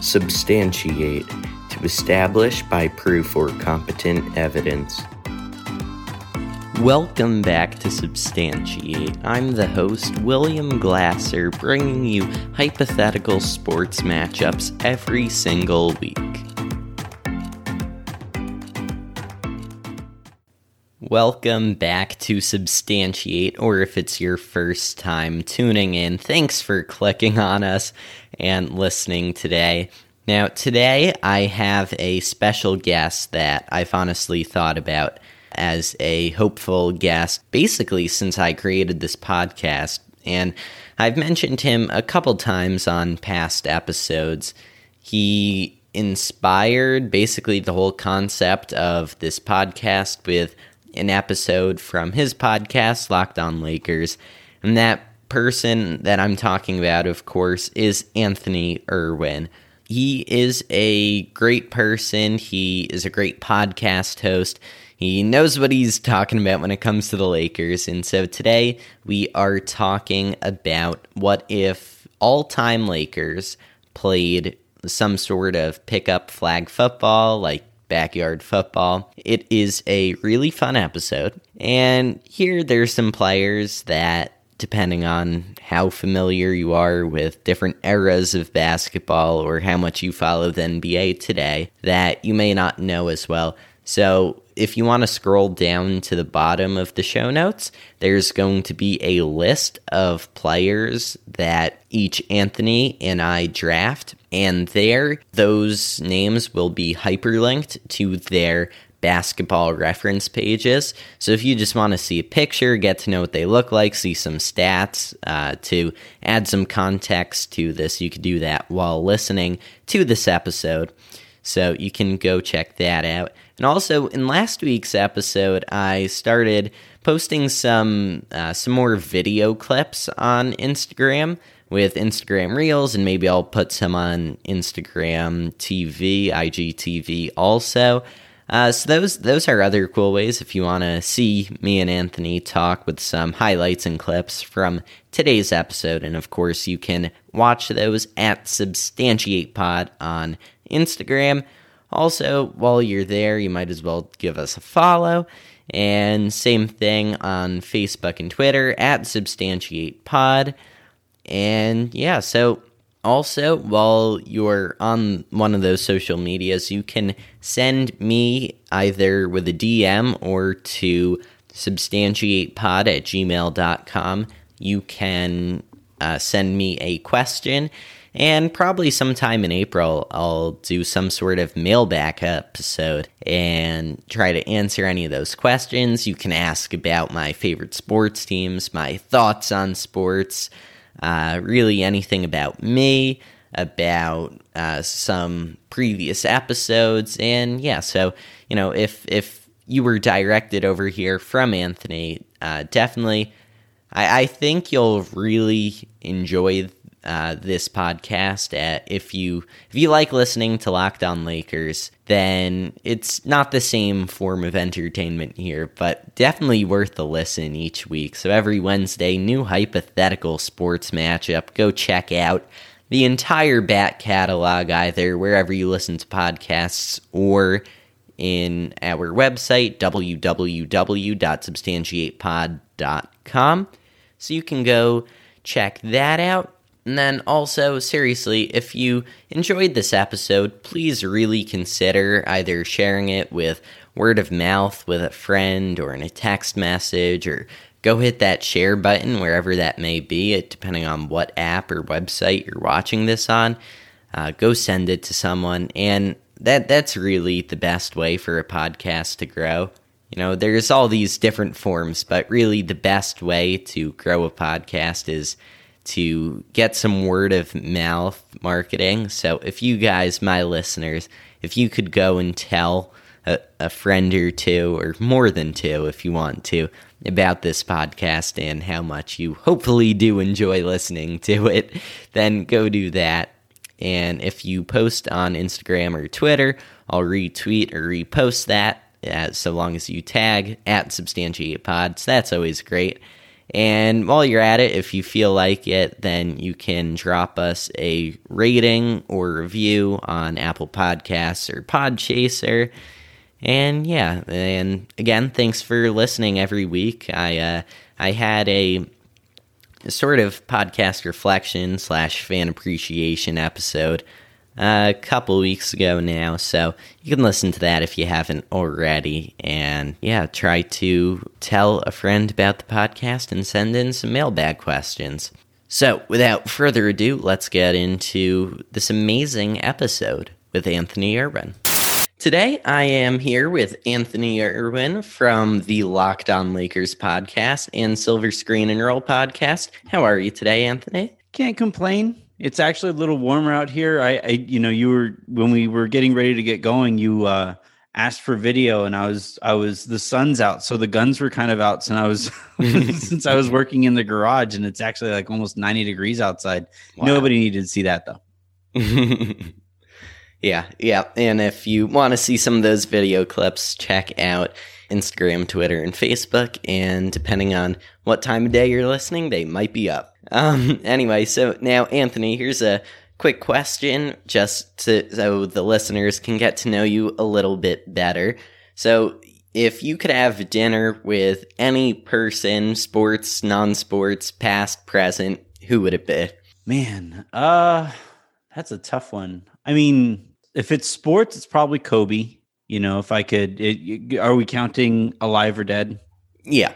Substantiate to establish by proof or competent evidence. Welcome back to Substantiate. I'm the host, William Glasser, bringing you hypothetical sports matchups every single week. Welcome back to Substantiate, or if it's your first time tuning in, thanks for clicking on us and listening today. Now, today I have a special guest that I've honestly thought about as a hopeful guest basically since I created this podcast. And I've mentioned him a couple times on past episodes. He inspired basically the whole concept of this podcast with an episode from his podcast, Locked On Lakers. And that person that I'm talking about, of course, is Anthony Irwin. He is a great person. He is a great podcast host. He knows what he's talking about when it comes to the Lakers. And so today we are talking about what if all time Lakers played some sort of pickup flag football, like backyard football. It is a really fun episode. And here there's some players that depending on how familiar you are with different eras of basketball or how much you follow the NBA today that you may not know as well. So, if you want to scroll down to the bottom of the show notes, there's going to be a list of players that each Anthony and I draft. And there, those names will be hyperlinked to their basketball reference pages. So if you just want to see a picture, get to know what they look like, see some stats, uh, to add some context to this, you could do that while listening to this episode. So you can go check that out. And also, in last week's episode, I started posting some uh, some more video clips on Instagram with Instagram Reels, and maybe I'll put some on Instagram TV, IGTV also. Uh, so those those are other cool ways if you want to see me and Anthony talk with some highlights and clips from today's episode, and of course you can watch those at Substantiate Pod on Instagram. Also, while you're there, you might as well give us a follow. And same thing on Facebook and Twitter at Substantiate Pod. And yeah, so also while you're on one of those social medias, you can send me either with a DM or to substantiatepod at gmail.com. You can uh, send me a question and probably sometime in April, I'll do some sort of mailback episode and try to answer any of those questions. You can ask about my favorite sports teams, my thoughts on sports, uh, really anything about me, about uh, some previous episodes. And yeah, so, you know, if, if you were directed over here from Anthony, uh, definitely. I, I think you'll really enjoy uh, this podcast. At, if you if you like listening to Locked On Lakers, then it's not the same form of entertainment here, but definitely worth a listen each week. So every Wednesday, new hypothetical sports matchup. Go check out the entire back catalog either wherever you listen to podcasts or in our website www.substantiatepod.com so you can go check that out and then also, seriously, if you enjoyed this episode, please really consider either sharing it with word of mouth with a friend or in a text message or go hit that share button wherever that may be, depending on what app or website you're watching this on. Uh, go send it to someone, and that that's really the best way for a podcast to grow. You know, there's all these different forms, but really the best way to grow a podcast is to get some word of mouth marketing. So if you guys, my listeners, if you could go and tell a, a, friend or two, or more than two if you want to, about this podcast and how much you hopefully do enjoy listening to it, then go do that. And if you post on Instagram or Twitter, I'll retweet or repost that as so long as you tag at substantiate pod. So that's always great. And while you're at it, if you feel like it, then you can drop us a rating or review on Apple Podcasts or Podchaser. And yeah, and again, thanks for listening every week. I uh, I had a, sort of podcast reflection slash fan appreciation episode a couple weeks ago now, so you can listen to that if you haven't already. And yeah, try to tell a friend about the podcast and send in some mailbag questions. So, without further ado, let's get into this amazing episode with Anthony Irwin. Today, I am here with Anthony Irwin from the Locked On Lakers podcast and Silver Screen and Roll podcast. How are you today, Anthony? Can't complain. It's actually a little warmer out here. I, I you know, you were when we were getting ready to get going, you uh, asked for video, and I was, I was the sun's out, so the guns were kind of out. Since I was, since I was working in the garage, and it's actually like almost ninety degrees outside. Wow. Nobody needed to see that though. Yeah, yeah. And if you want to see some of those video clips, check out Instagram, Twitter, and Facebook. And depending on what time of day you're listening, they might be up. Um, anyway, so now, Anthony, here's a quick question just to, so the listeners can get to know you a little bit better. So, if you could have dinner with any person, sports, non sports, past, present, who would it be? Man, uh, that's a tough one. I mean, if it's sports, it's probably Kobe. You know, if I could, it, are we counting alive or dead? Yeah.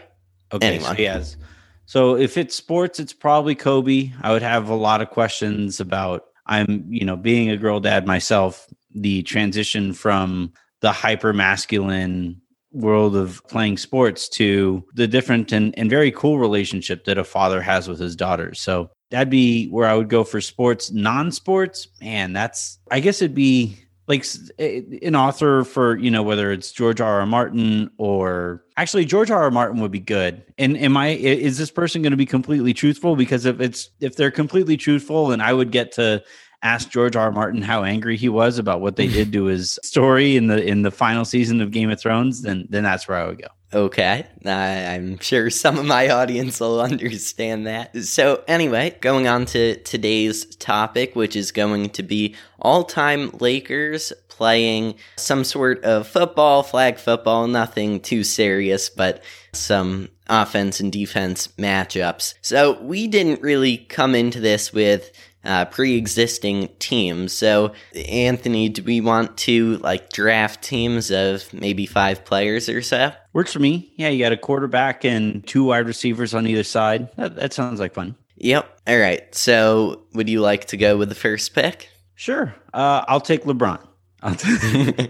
Okay. Anyone. So yes. So if it's sports, it's probably Kobe. I would have a lot of questions about. I'm, you know, being a girl dad myself, the transition from the hyper masculine world of playing sports to the different and, and very cool relationship that a father has with his daughters. So that'd be where I would go for sports. Non sports, man, that's, I guess it'd be like an author for, you know, whether it's George R. R. Martin or actually George R. R. Martin would be good. And am I, is this person going to be completely truthful? Because if it's, if they're completely truthful, then I would get to ask George R. R. Martin how angry he was about what they did to his story in the, in the final season of Game of Thrones, then, then that's where I would go. Okay. I'm sure some of my audience will understand that. So, anyway, going on to today's topic, which is going to be all time Lakers playing some sort of football, flag football, nothing too serious, but some offense and defense matchups. So, we didn't really come into this with uh, pre-existing teams. So, Anthony, do we want to like draft teams of maybe five players or so? Works for me. Yeah, you got a quarterback and two wide receivers on either side. That, that sounds like fun. Yep. All right. So, would you like to go with the first pick? Sure. Uh, I'll take LeBron. I'll t-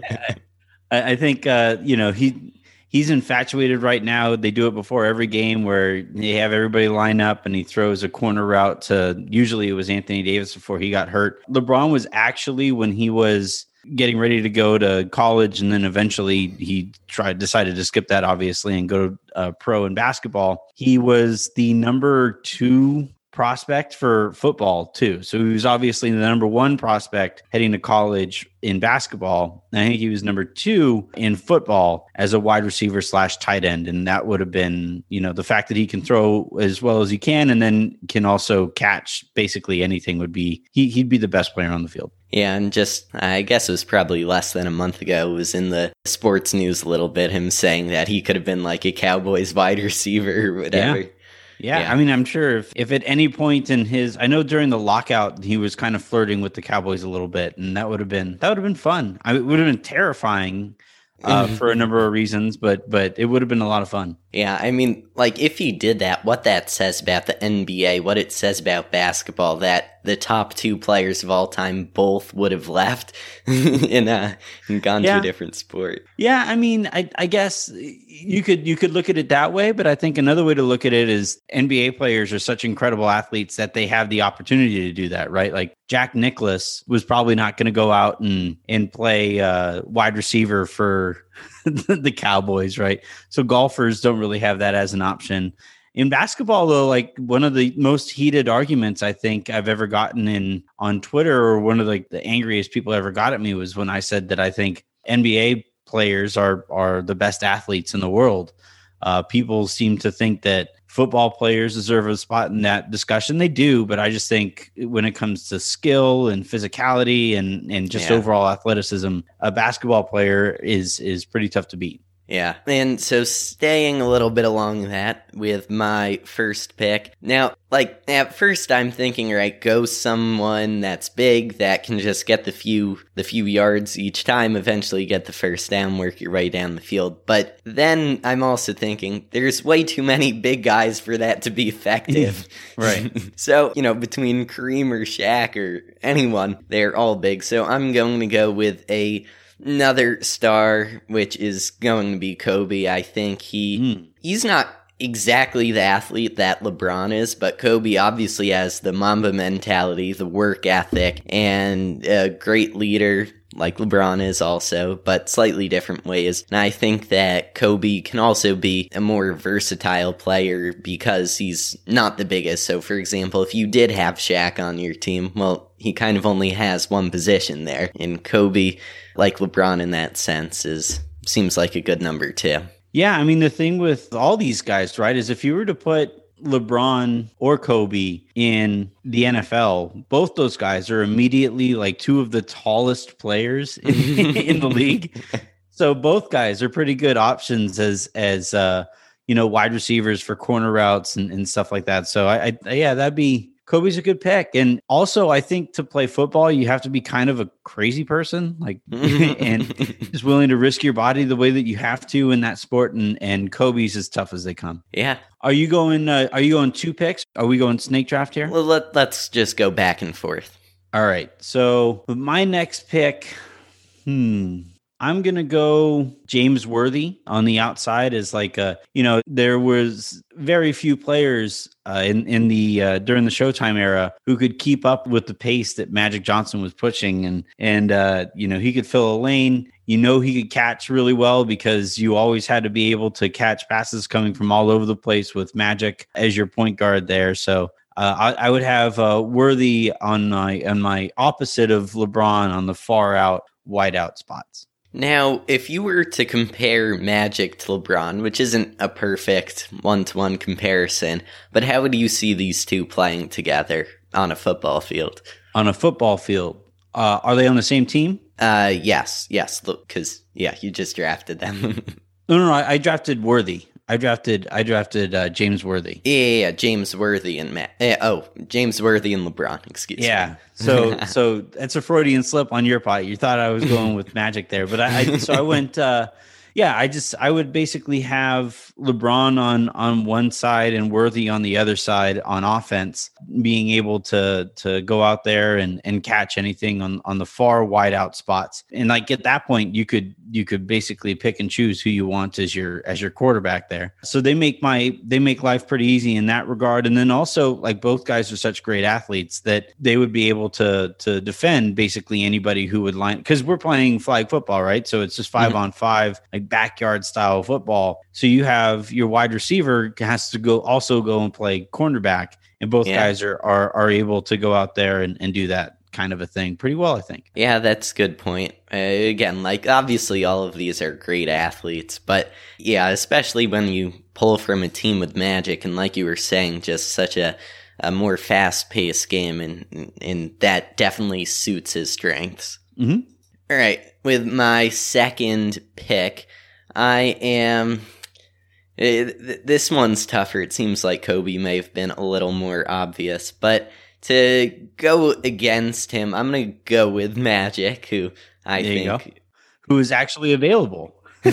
I, I think uh, you know he he's infatuated right now. They do it before every game where they have everybody line up and he throws a corner route to usually it was Anthony Davis before he got hurt. LeBron was actually when he was getting ready to go to college and then eventually he tried decided to skip that obviously and go to uh, pro in basketball. He was the number 2 prospect for football too. So he was obviously the number one prospect heading to college in basketball. I think he was number two in football as a wide receiver slash tight end. And that would have been, you know, the fact that he can throw as well as he can and then can also catch basically anything would be he, he'd be the best player on the field. Yeah, and just I guess it was probably less than a month ago. It was in the sports news a little bit. Him saying that he could have been like a Cowboys wide receiver or whatever. Yeah. Yeah, yeah, I mean, I'm sure if, if at any point in his, I know during the lockout he was kind of flirting with the Cowboys a little bit, and that would have been that would have been fun. I, it would have been terrifying uh, for a number of reasons, but but it would have been a lot of fun. Yeah, I mean, like if he did that, what that says about the NBA, what it says about basketball, that the top two players of all time both would have left and, uh, and gone yeah. to a different sport. Yeah, I mean, I, I guess you could you could look at it that way, but I think another way to look at it is NBA players are such incredible athletes that they have the opportunity to do that, right? Like Jack Nicklaus was probably not going to go out and and play uh, wide receiver for the Cowboys, right? So golfers don't really have that as an option. In basketball, though, like one of the most heated arguments I think I've ever gotten in on Twitter, or one of like the angriest people ever got at me was when I said that I think NBA players are are the best athletes in the world. Uh, people seem to think that football players deserve a spot in that discussion. They do, but I just think when it comes to skill and physicality and and just Yeah. overall athleticism, a basketball player is is pretty tough to beat. Yeah. And so staying a little bit along that with my first pick. Now, like at first I'm thinking, right, go someone that's big that can just get the few the few yards each time, eventually get the first down, work your way down the field. But then I'm also thinking there's way too many big guys for that to be effective. Right. so, you know, between Kareem or Shaq or anyone, they're all big. So I'm going to go with a another star, which is going to be Kobe. I think he Mm. he's not exactly the athlete that LeBron is, but Kobe obviously has the Mamba mentality, the work ethic, and a great leader like LeBron is also, but slightly different ways. And I think that Kobe can also be a more versatile player because he's not the biggest. So, for example, if you did have Shaq on your team, well, he kind of only has one position there. And Kobe, like LeBron in that sense, is seems like a good number two. Yeah, I mean the thing with all these guys, right, is if you were to put LeBron or Kobe in the NFL, both those guys are immediately like two of the tallest players in, in the league. So both guys are pretty good options as as uh you know wide receivers for corner routes and, and stuff like that. So I, I yeah, that'd be Kobe's a good pick. And also I think to play football you have to be kind of a crazy person, like and just willing to risk your body the way that you have to in that sport and and Kobe's as tough as they come. yeah. Are you going uh, are you going two picks? Are we going snake draft here? Well, let, let's just go back and forth. All right. So my next pick, hmm, I'm gonna go James Worthy on the outside as like a you know there was very few players uh, in in the uh, during the Showtime era who could keep up with the pace that Magic Johnson was pushing and and uh, you know he could fill a lane. You know he could catch really well because you always had to be able to catch passes coming from all over the place with Magic as your point guard there. So uh, I, I would have uh, Worthy on my on my opposite of LeBron on the far out wide out spots. Now, if you were to compare Magic to LeBron, which isn't a perfect one to one comparison, but how would you see these two playing together on a football field? On a football field, uh, are they on the same team? Uh, yes, yes, because, yeah, you just drafted them. No, no, no. I, I drafted Worthy. I drafted I drafted uh, James Worthy. yeah, yeah, yeah, James Worthy and Matt. eh, oh, James Worthy and LeBron, excuse me. Yeah. So so that's a Freudian slip on your part. You thought I was going with Magic there, but I, I so I went. uh Yeah, I just I would basically have LeBron on on one side and Worthy on the other side on offense, being able to to go out there and and catch anything on on the far wide out spots. And like at that point, you could you could basically pick and choose who you want as your as your quarterback there. So they make my they make life pretty easy in that regard. And then also like both guys are such great athletes that they would be able to to defend basically anybody who would line because we're playing flag football, right? So it's just 5 Mhm. on five, like backyard style football. So you have your wide receiver has to go also go and play cornerback, and both Yeah. guys are are are able to go out there and, and do that kind of a thing pretty well, I think. Yeah, that's a good point. Uh, again, like obviously all of these are great athletes, but yeah, especially when you pull from a team with Magic and like you were saying, just such a a more fast paced game, and and that definitely suits his strengths. Mhm. All right, with my second pick, I am. eh, This one's tougher. It seems like Kobe may have been a little more obvious, but to go against him, I'm gonna go with Magic, who I There think. Who is actually available?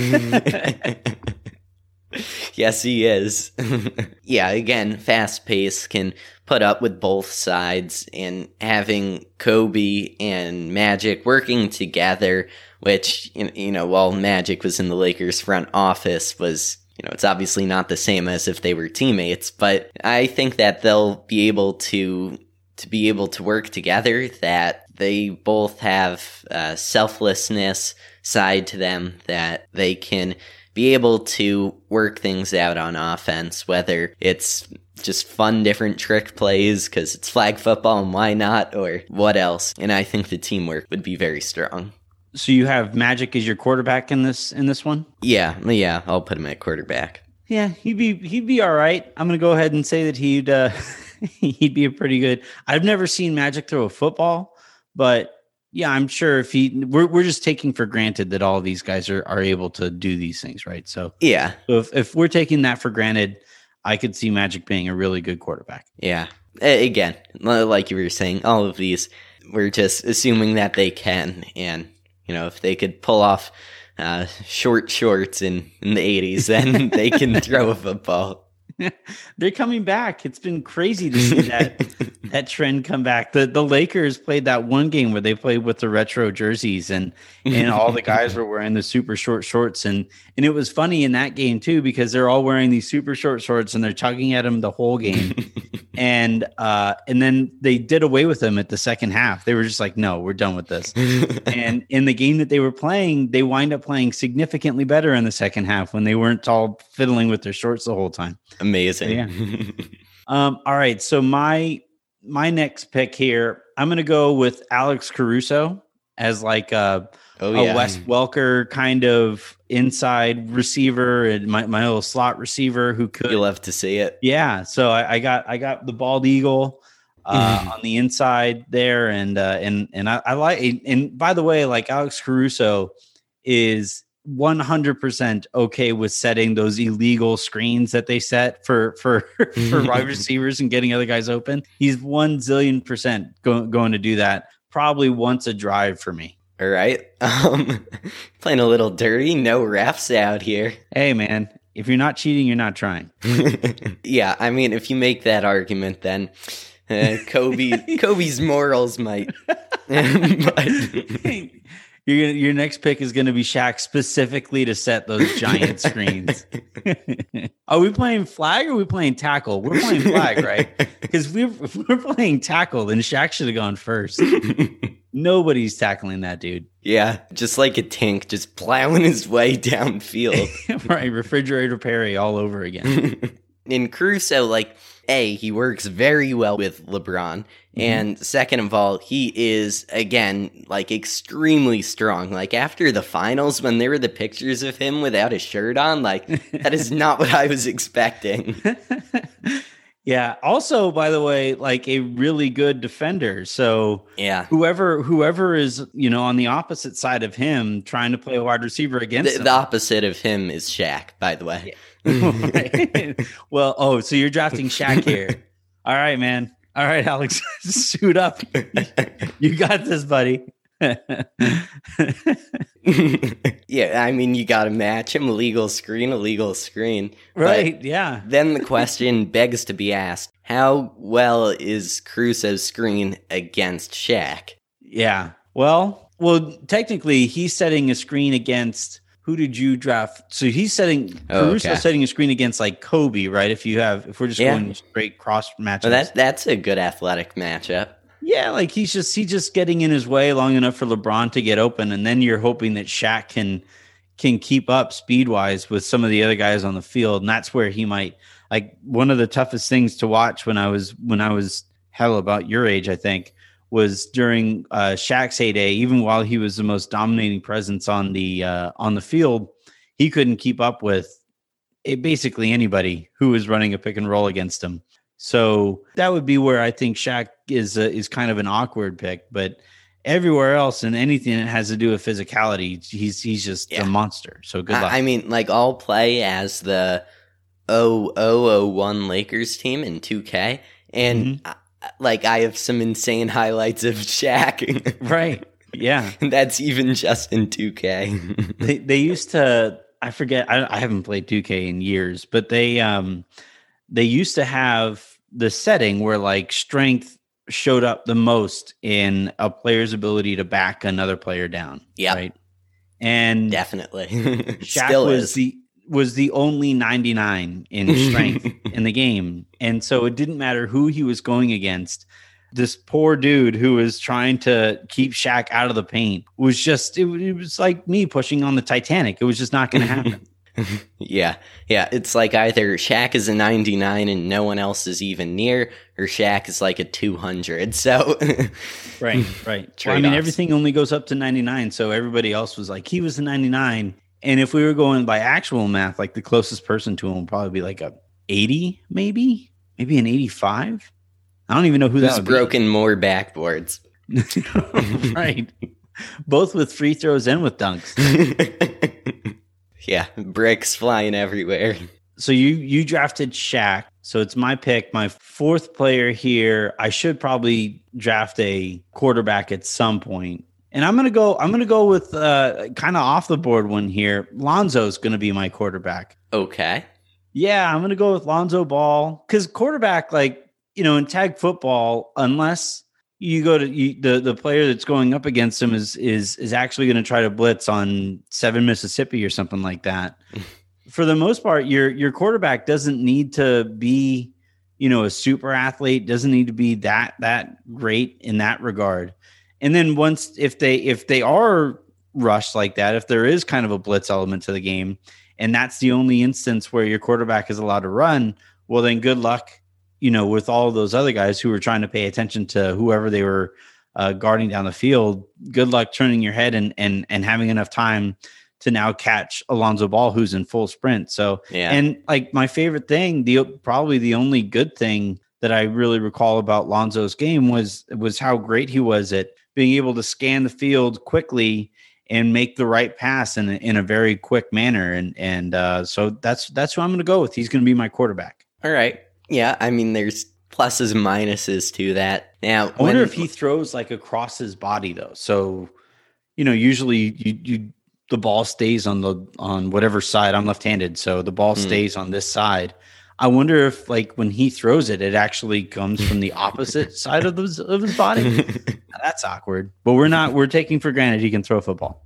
yes, he is. yeah, again, fast pace can put up with both sides, and having Kobe and Magic working together, which you know, while Magic was in the Lakers front office, was you know, it's obviously not the same as if they were teammates, but I think that they'll be able to to be able to work together. That they both have uh, selflessness side to them. That they can be able to work things out on offense, whether it's just fun different trick plays because it's flag football and why not, or what else. And I think the teamwork would be very strong. So you have Magic as your quarterback in this in this one? Yeah, yeah, I'll put him at quarterback. Yeah, he'd be he'd be all right. I'm gonna go ahead and say that he'd uh, he'd be a pretty good. I've never seen Magic throw a football, but yeah, I'm sure if he we're we're just taking for granted that all these guys are are able to do these things, right? So Yeah. so if if we're taking that for granted, I could see Magic being a really good quarterback. Yeah. Again, like you were saying, all of these, we're just assuming that they can. And, you know, if they could pull off uh, short shorts in, in the 80s, then they can throw a football. They're coming back. It's been crazy to see that that trend come back. The the Lakers played that one game where they played with the retro jerseys and and all the guys were wearing the super short shorts and and it was funny in that game too because they're all wearing these super short shorts and they're tugging at them the whole game and uh and then they did away with them at the second half. They were just like, no, we're done with this. and in the game that they were playing, they wind up playing significantly better in the second half when they weren't all fiddling with their shorts the whole time. Amazing. Yeah. Um, all right. So my my next pick here, I'm gonna go with Alex Caruso as like a, oh, a yeah. Wes Welker kind of inside receiver and my, my little slot receiver who could You love to see it. yeah. So I, I got I got the bald eagle uh, on the inside there, and uh, and and I, I like. And by the way, like Alex Caruso is 100% okay with setting those illegal screens that they set for for for wide receivers and getting other guys open. He's one zillion percent go, going to do that probably once a drive for me. All right. Um, playing a little dirty. No refs out here. Hey man, if you're not cheating, you're not trying. yeah, I mean, if you make that argument, then uh, Kobe Kobe's morals might. but, Your your next pick is going to be Shaq specifically to set those giant screens. are we playing flag or are we playing tackle? We're playing flag, right? Because we're if we're playing tackle, then Shaq should have gone first. Nobody's tackling that dude. yeah, just like a tank, just plowing his way downfield. right, refrigerator Perry all over again. In Caruso, like, A, he works very well with LeBron. Mm-hmm. And second of all, he is, again, like extremely strong. Like, after the finals, when there were the pictures of him without a shirt on, like, that is not what I was expecting. Yeah. Also, by the way, like a really good defender. So Yeah. whoever whoever is you know on the opposite side of him trying to play a wide receiver against The, him. the opposite of him is Shaq, by the way. Right. well, oh, so you're drafting Shaq here. All right, man. All right, Alex, suit up. You got this, buddy. yeah, I mean, you got to match him. Illegal screen, illegal screen. But right? Yeah. then the question begs to be asked how well is Caruso's screen against Shaq? Yeah. Well, well, technically, he's setting a screen against. Who did you draft? So he's setting Oh, Caruso okay. setting a screen against like Kobe, right? If you have, if we're just Yeah. going straight cross matches, Well, that, that's a good athletic matchup. Yeah, like he's just he's just getting in his way long enough for LeBron to get open, and then you're hoping that Shaq can can keep up speed wise with some of the other guys on the field, and that's where he might like one of the toughest things to watch when I was when I was hell about your age, I think, was during uh, Shaq's heyday. Even while he was the most dominating presence on the uh, on the field, he couldn't keep up with it, basically anybody who was running a pick and roll against him. So that would be where I think Shaq is uh, is kind of an awkward pick, but everywhere else and anything that has to do with physicality, he's he's just Yeah. a monster. So good luck. I, I mean, like, I'll play as the 0001 Lakers team in 2K, and Mm-hmm. I- like, I have some insane highlights of Shaq. right? Yeah. That's even just in 2K. they they used to I forget I, I haven't played 2K in years, but they um they used to have the setting where like strength showed up the most in a player's ability to back another player down. Yeah. Right. And Definitely. Shaq Still was is. the was the only 99 in strength in the game. And so it didn't matter who he was going against. This poor dude who was trying to keep Shaq out of the paint was just it, it was like me pushing on the Titanic. It was just not going to happen. Yeah, yeah. It's like either Shaq is a 99 and no one else is even near, or Shaq is like a 200. So, right, right. Well, I mean everything only goes up to 99, so everybody else was like he was a 99 And if we were going by actual math, like the closest person to him would probably be like a 80, maybe, maybe an 85. I don't even know who Who's that would broken more backboards. right. Both with free throws and with dunks. Yeah, bricks flying everywhere. So you you drafted Shaq. So it's my pick, my fourth player here. I should probably draft a quarterback at some point. And I'm gonna go. I'm gonna go with uh, kind of off the board one here. Lonzo's gonna be my quarterback. Okay. Yeah, I'm gonna go with Lonzo Ball because quarterback, like you know, in tag football, unless you go to you, the the player that's going up against him is is is actually going to try to blitz on seven Mississippi or something like that. For the most part, your your quarterback doesn't need to be, you know, a super athlete. Doesn't need to be that that great in that regard. And then once if they if they are rushed like that, if there is kind of a blitz element to the game, and that's the only instance where your quarterback is allowed to run, well then good luck, you know, with all of those other guys who were trying to pay attention to whoever they were uh, guarding down the field. Good luck turning your head and and and having enough time to now catch Alonzo Ball, who's in full sprint. So Yeah. and like my favorite thing, the probably the only good thing that I really recall about Lonzo's game was was how great he was at being able to scan the field quickly and make the right pass in a, in a very quick manner. And and uh, so that's that's who I'm going to go with. He's going to be my quarterback. All right. Yeah, I mean, there's pluses and minuses to that. Now, I wonder when- if he throws like across his body though. So, you know, usually you you the ball stays on the on whatever side. I'm left-handed, so the ball Hmm. stays on this side. I wonder if like when he throws it, it actually comes from the opposite side of his of his body. Now, That's awkward. But we're not. We're taking for granted he can throw a football.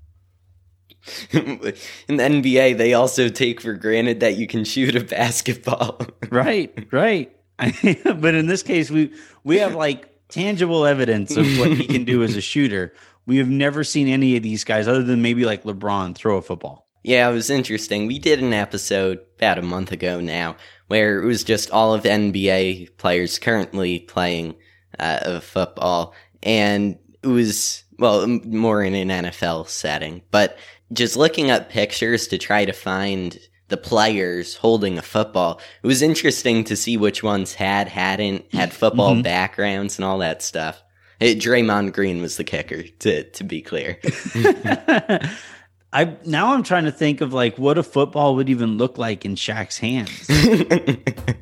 in the NBA, they also take for granted that you can shoot a basketball. Right. Right. but in this case, we we have like tangible evidence of what he can do as a shooter. We have never seen any of these guys other than maybe like LeBron throw a football. Yeah, it was interesting. We did an episode about a month ago now where it was just all of the NBA players currently playing uh, football, and it was well more in an NFL setting, but just looking up pictures to try to find the players holding a football. It was interesting to see which ones had hadn't had football Mhm. backgrounds and all that stuff. It, Draymond Green was the kicker, to to be clear. I now I'm trying to think of like what a football would even look like in Shaq's hands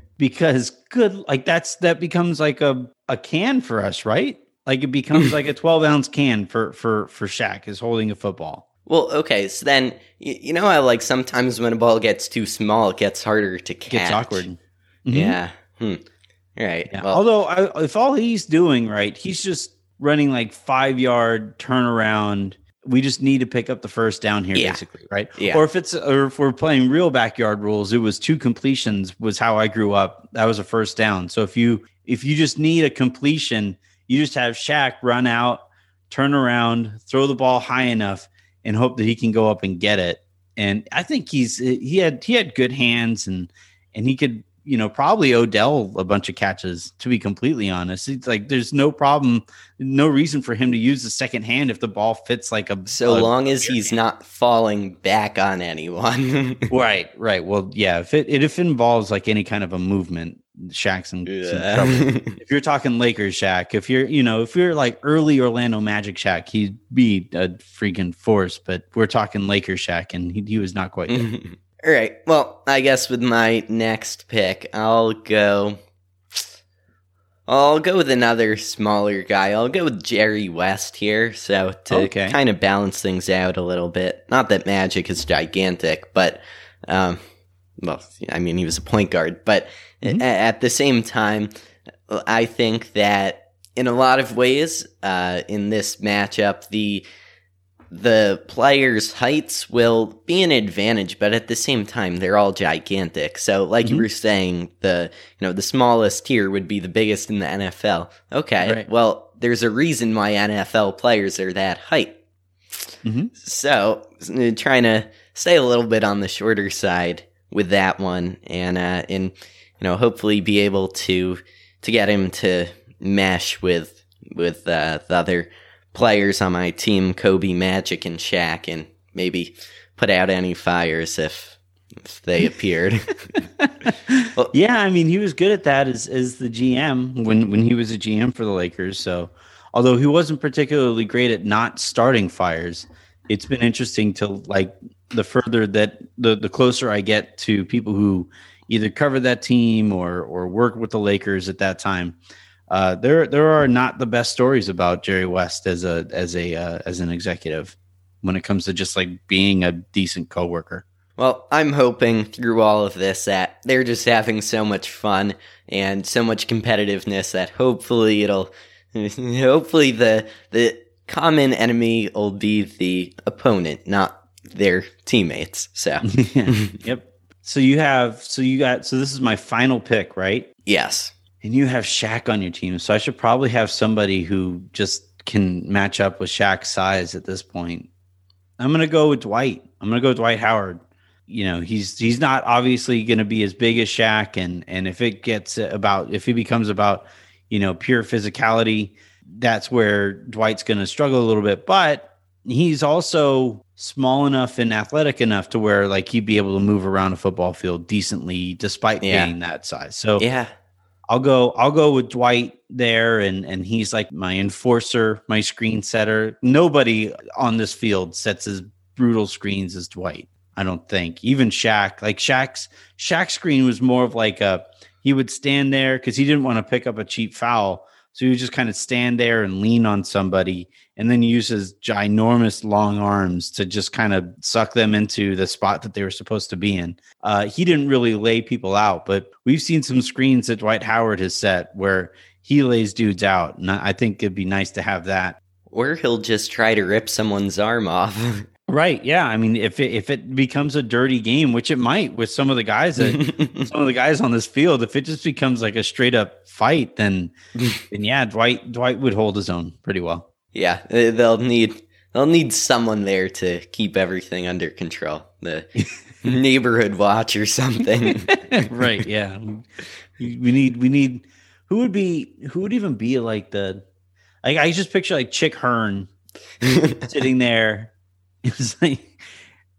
because good like that's that becomes like a a can for us, right? Like it becomes like a 12 ounce can for for for Shaq is holding a football. Well, okay, so then you, you know how like sometimes when a ball gets too small, it gets harder to catch. Gets awkward. Mhm. Yeah. Hmm. All right. Yeah. Well, Although I, if all he's doing right, he's just running like five yard turnaround. We just need to pick up the first down here, Yeah. basically, right? Yeah. Or if it's or if we're playing real backyard rules, it was two completions was how I grew up. That was a first down. So if you if you just need a completion, you just have Shaq run out, turn around, throw the ball high enough, and hope that he can go up and get it. And I think he's he had he had good hands and and he could you know probably Odell a bunch of catches to be completely honest. It's like there's no problem, no reason for him to use the second hand if the ball fits like a so a- long as he's not falling back on anyone. right right. Well, yeah, if it, if it involves like any kind of a movement, Shaq's in some trouble. If you're talking Lakers Shaq, if you're you know if you're like early Orlando Magic Shaq, he'd be a freaking force. But we're talking Lakers Shaq, and he, he was not quite. there. All right. Well, I guess with my next pick, I'll go. I'll go with another smaller guy. I'll go with Jerry West here. So to Okay. kind of balance things out a little bit. Not that Magic is gigantic, but um, well, I mean he was a point guard, but Mhm. at the same time, I think that in a lot of ways, uh, in this matchup, the the players' heights will be an advantage, but at the same time, they're all gigantic. So, like you Mhm. were saying, the you know the smallest tier would be the biggest in the NFL. Okay, Right. well, there's a reason why NFL players are that height. Mhm. So, uh, trying to stay a little bit on the shorter side with that one, and uh, and you know hopefully be able to to get him to mesh with with uh, the other players on my team, Kobe, Magic, and Shaq, and maybe put out any fires if if they appeared. well, yeah, I mean, he was good at that as as the GM when when he was a GM for the Lakers. So, although he wasn't particularly great at not starting fires, it's been interesting to like the further that the the closer I get to people who either cover that team or or work with the Lakers at that time. Uh, there there are not the best stories about Jerry West as a as a uh, as an executive when it comes to just like being a decent coworker. Well, I'm hoping through all of this that they're just having so much fun and so much competitiveness that hopefully it'll hopefully the the common enemy will be the opponent, not their teammates. So, yep. So you have so you got so this is my final pick, right? Yes. And you have Shaq on your team, so I should probably have somebody who just can match up with Shaq's size at this point. I'm gonna go with Dwight. I'm gonna go with Dwight Howard. You know, he's he's not obviously gonna be as big as Shaq, and and if it gets about if he becomes about you know pure physicality, that's where Dwight's gonna struggle a little bit. But he's also small enough and athletic enough to where like he'd be able to move around a football field decently despite yeah. being that size. So yeah, I'll go I'll go with Dwight there and and he's like my enforcer, my screen setter. Nobody on this field sets as brutal screens as Dwight. I don't think. Even Shaq, like Shaq's Shaq's screen was more of like a he would stand there because he didn't want to pick up a cheap foul. So would just kind of stand there and lean on somebody and then use his ginormous long arms to just kind of suck them into the spot that they were supposed to be in. Uh, he didn't really lay people out, but we've seen some screens that Dwight Howard has set where he lays dudes out. And I think it'd be nice to have that. Or he'll just try to rip someone's arm off. Right. Yeah. I mean, if it, if it becomes a dirty game, which it might with some of the guys that some of the guys on this field, if it just becomes like a straight up fight, then then yeah, Dwight Dwight would hold his own pretty well. Yeah, they'll need they'll need someone there to keep everything under control. The neighborhood watch or something. right. Yeah. We need we need who would be who would even be like the like I just picture like Chick Hearn sitting there like,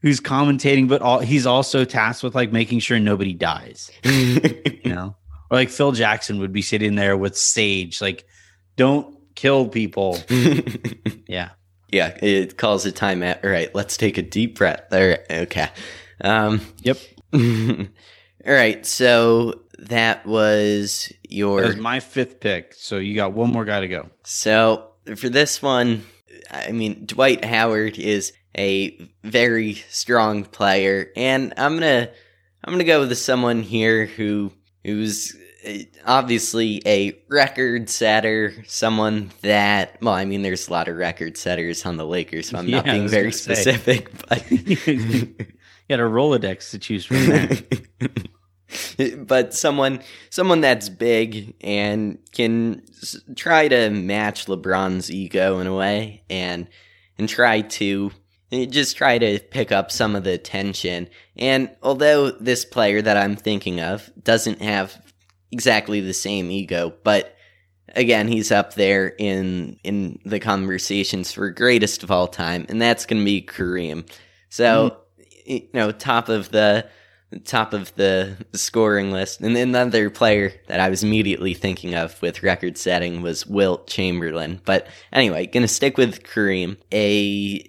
who's commentating, but all, he's also tasked with like making sure nobody dies. you know, or like Phil Jackson would be sitting there with Sage, like, don't kill people. yeah. Yeah. It calls a time at, all right, let's take a deep breath. All right. Okay. Um, yep. all right. So that was your. That was my fifth pick. So you got one more guy to go. So for this one, I mean, Dwight Howard is a very strong player, and I'm gonna I'm gonna go with someone here who who's uh, obviously a record setter, someone that well, I mean, there's a lot of record setters on the Lakers, so I'm yeah, not being very specific, say. but you got a Rolodex to choose from there. but someone someone that's big and can try to match LeBron's ego in a way and and try to just try to pick up some of the attention. And although this player that I'm thinking of doesn't have exactly the same ego, but again, he's up there in in the conversations for greatest of all time, and that's going to be Kareem. So, mm you know, top of the top of the scoring list. And another player that I was immediately thinking of with record setting was Wilt Chamberlain. But anyway, gonna stick with Kareem. A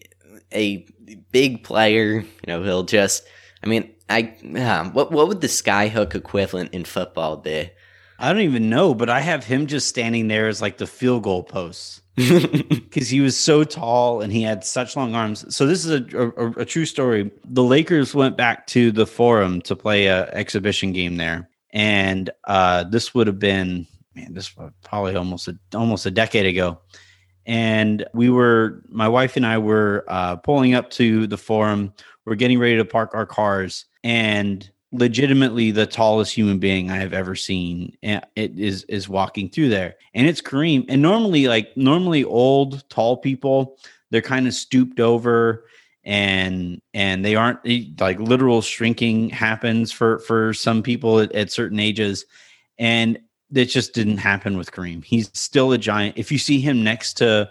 a big player. You know, he'll just. I mean, I uh, what what would the skyhook equivalent in football be? I don't even know, but I have him just standing there as like the field goal post because he was so tall and he had such long arms. So this is a, a, a true story. The Lakers went back to the Forum to play a exhibition game there, and uh, this would have been man, this was probably almost a, almost a decade ago and we were my wife and I were uh, pulling up to the forum. We're getting ready to park our cars, and legitimately the tallest human being I have ever seen it is is walking through there, and it's Kareem. And normally, like normally, old tall people, they're kind of stooped over and and they aren't like literal shrinking happens for for some people at, at certain ages and it just didn't happen with Kareem. He's still a giant. If you see him next to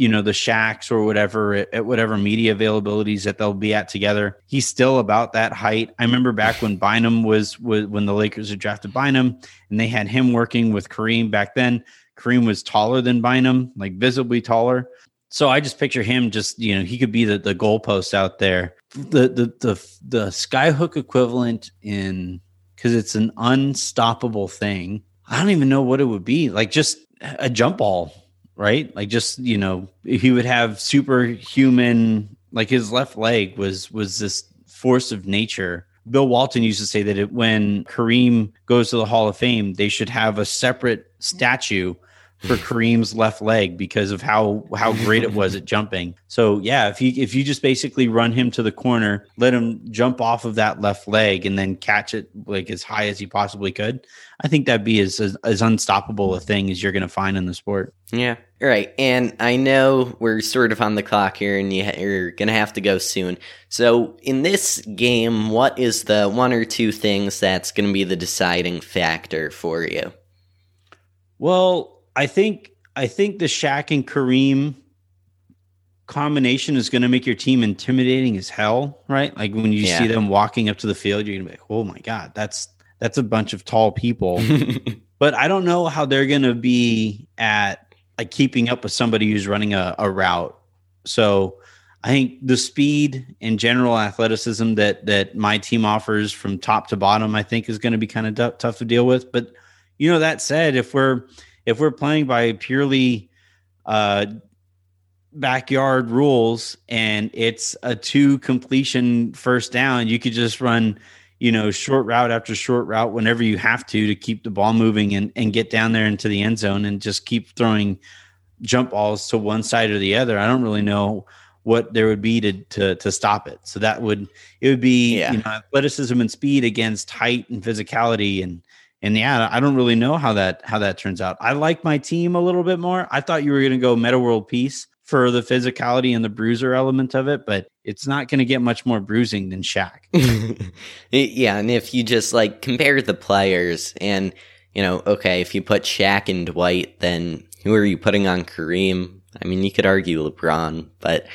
you know the Shaqs or whatever at, at, whatever media availabilities that they'll be at together. He's still about that height. I remember back when Bynum was was when the Lakers had drafted Bynum and they had him working with Kareem back then. Kareem was taller than Bynum, like visibly taller. So I just picture him just, you know, he could be the, the goalpost out there. The the the the skyhook equivalent in because it's an unstoppable thing. I don't even know what it would be. Like just a jump ball, right? Like just, you know, he would have superhuman like his left leg was was this force of nature. Bill Walton used to say that it, when Kareem goes to the Hall of Fame, they should have a separate statue for Kareem's left leg because of how how great it was at jumping. So yeah, if you if you just basically run him to the corner, let him jump off of that left leg and then catch it like as high as he possibly could, I think that'd be as as, as unstoppable a thing as you're going to find in the sport. Yeah. Right. And I know we're sort of on the clock here and you're going to have to go soon. So, in this game, what is the one or two things that's going to be the deciding factor for you? Well, I think I think the Shaq and Kareem combination is going to make your team intimidating as hell, right? Like when you yeah. see them walking up to the field, you're going to be like, "Oh my god, that's that's a bunch of tall people." but I don't know how they're going to be at like keeping up with somebody who's running a, a route. So I think the speed and general athleticism that that my team offers from top to bottom, I think, is going to be kind of d- tough to deal with. But you know, that said, if we're if we're playing by purely uh, backyard rules and it's a two completion first down, you could just run, you know, short route after short route whenever you have to to keep the ball moving and, and get down there into the end zone and just keep throwing jump balls to one side or the other. I don't really know what there would be to to to stop it. So that would it would be yeah. you know athleticism and speed against height and physicality and and yeah, I don't really know how that how that turns out. I like my team a little bit more. I thought you were going to go Metta World Peace for the physicality and the bruiser element of it, but it's not going to get much more bruising than Shaq. yeah, and if you just like compare the players, and you know, okay, if you put Shaq and Dwight, then who are you putting on Kareem? I mean, you could argue LeBron, but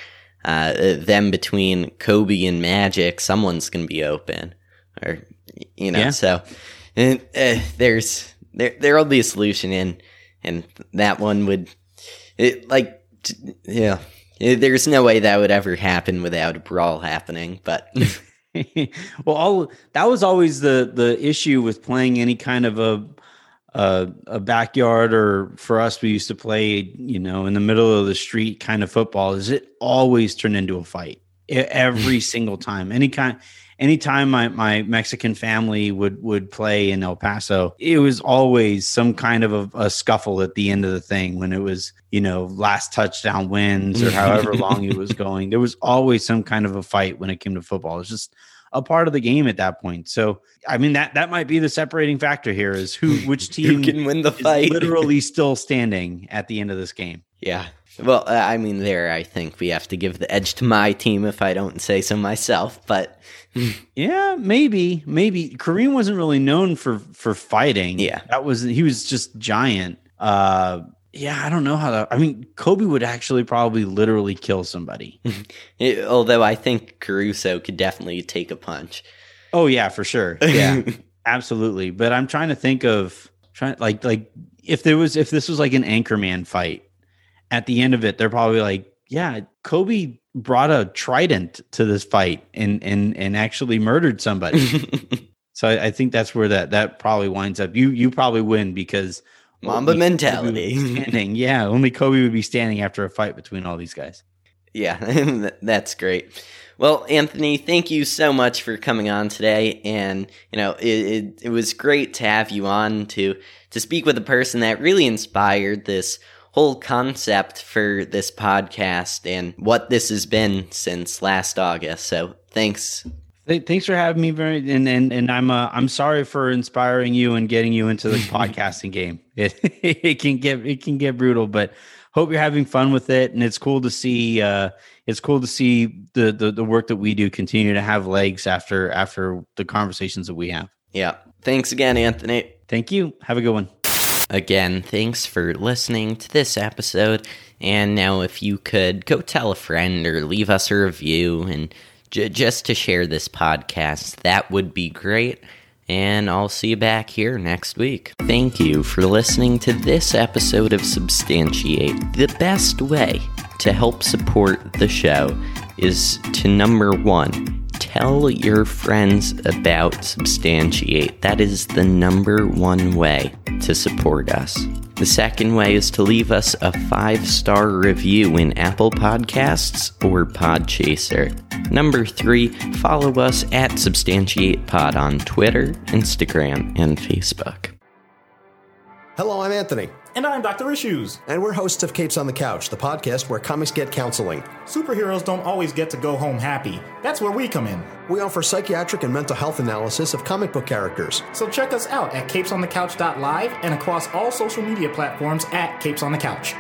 uh, them between Kobe and Magic, someone's going to be open, or you know, yeah. so and uh, there's there there will be a solution in, and that one would, it like, yeah. There's no way that would ever happen without a brawl happening, but. well, all that was always the the issue with playing any kind of a a, a backyard or for us we used to play you know in the middle of the street kind of football is it always turned into a fight every single time any kind anytime my, my Mexican family would would play in El Paso, it was always some kind of a, a, scuffle at the end of the thing when it was, you know, last touchdown wins or however long it was going. There was always some kind of a fight when it came to football. It's just a part of the game at that point. So, I mean that that might be the separating factor here is who which team who can win the fight. literally still standing at the end of this game. Yeah. Well, uh, I mean, there, I think we have to give the edge to my team if I don't say so myself. But yeah, maybe, maybe Kareem wasn't really known for for fighting. Yeah, that was he was just giant. Uh, yeah, I don't know how that. I mean, Kobe would actually probably literally kill somebody. it, although I think Caruso could definitely take a punch. Oh yeah, for sure. Yeah, absolutely. But I'm trying to think of trying like like if there was if this was like an Anchorman fight at the end of it, they're probably like, yeah, Kobe brought a trident to this fight and and and actually murdered somebody. so I, I, think that's where that that probably winds up. You you probably win because Mamba mentality. Standing, yeah. Only Kobe would be standing after a fight between all these guys. Yeah, that's great. Well, Anthony, thank you so much for coming on today, and you know it, it, it was great to have you on to to speak with a person that really inspired this whole concept for this podcast and what this has been since last August. So thanks. Thanks for having me, very and and, and I'm uh, I'm sorry for inspiring you and getting you into the podcasting game. It it can get it can get brutal, but hope you're having fun with it, and it's cool to see uh, it's cool to see the, the the work that we do continue to have legs after after the conversations that we have. Yeah. Thanks again, Anthony. Thank you. Have a good one. Again, thanks for listening to this episode. And now, if you could go tell a friend or leave us a review and j- just to share this podcast, that would be great. And I'll see you back here next week. Thank you for listening to this episode of Substantiate. The best way to help support the show is to number one, tell your friends about Substantiate. That is the number one way to support us. The second way is to leave us a five star review in Apple Podcasts or Podchaser. Number three, follow us at SubstantiatePod on Twitter, Instagram, and Facebook. Hello, I'm Anthony. And I'm Dr. Issues. And we're hosts of Capes on the Couch, the podcast where comics get counseling. Superheroes don't always get to go home happy. That's where we come in. We offer psychiatric and mental health analysis of comic book characters. So check us out at capesonthecouch.live and across all social media platforms at Capes on the Couch.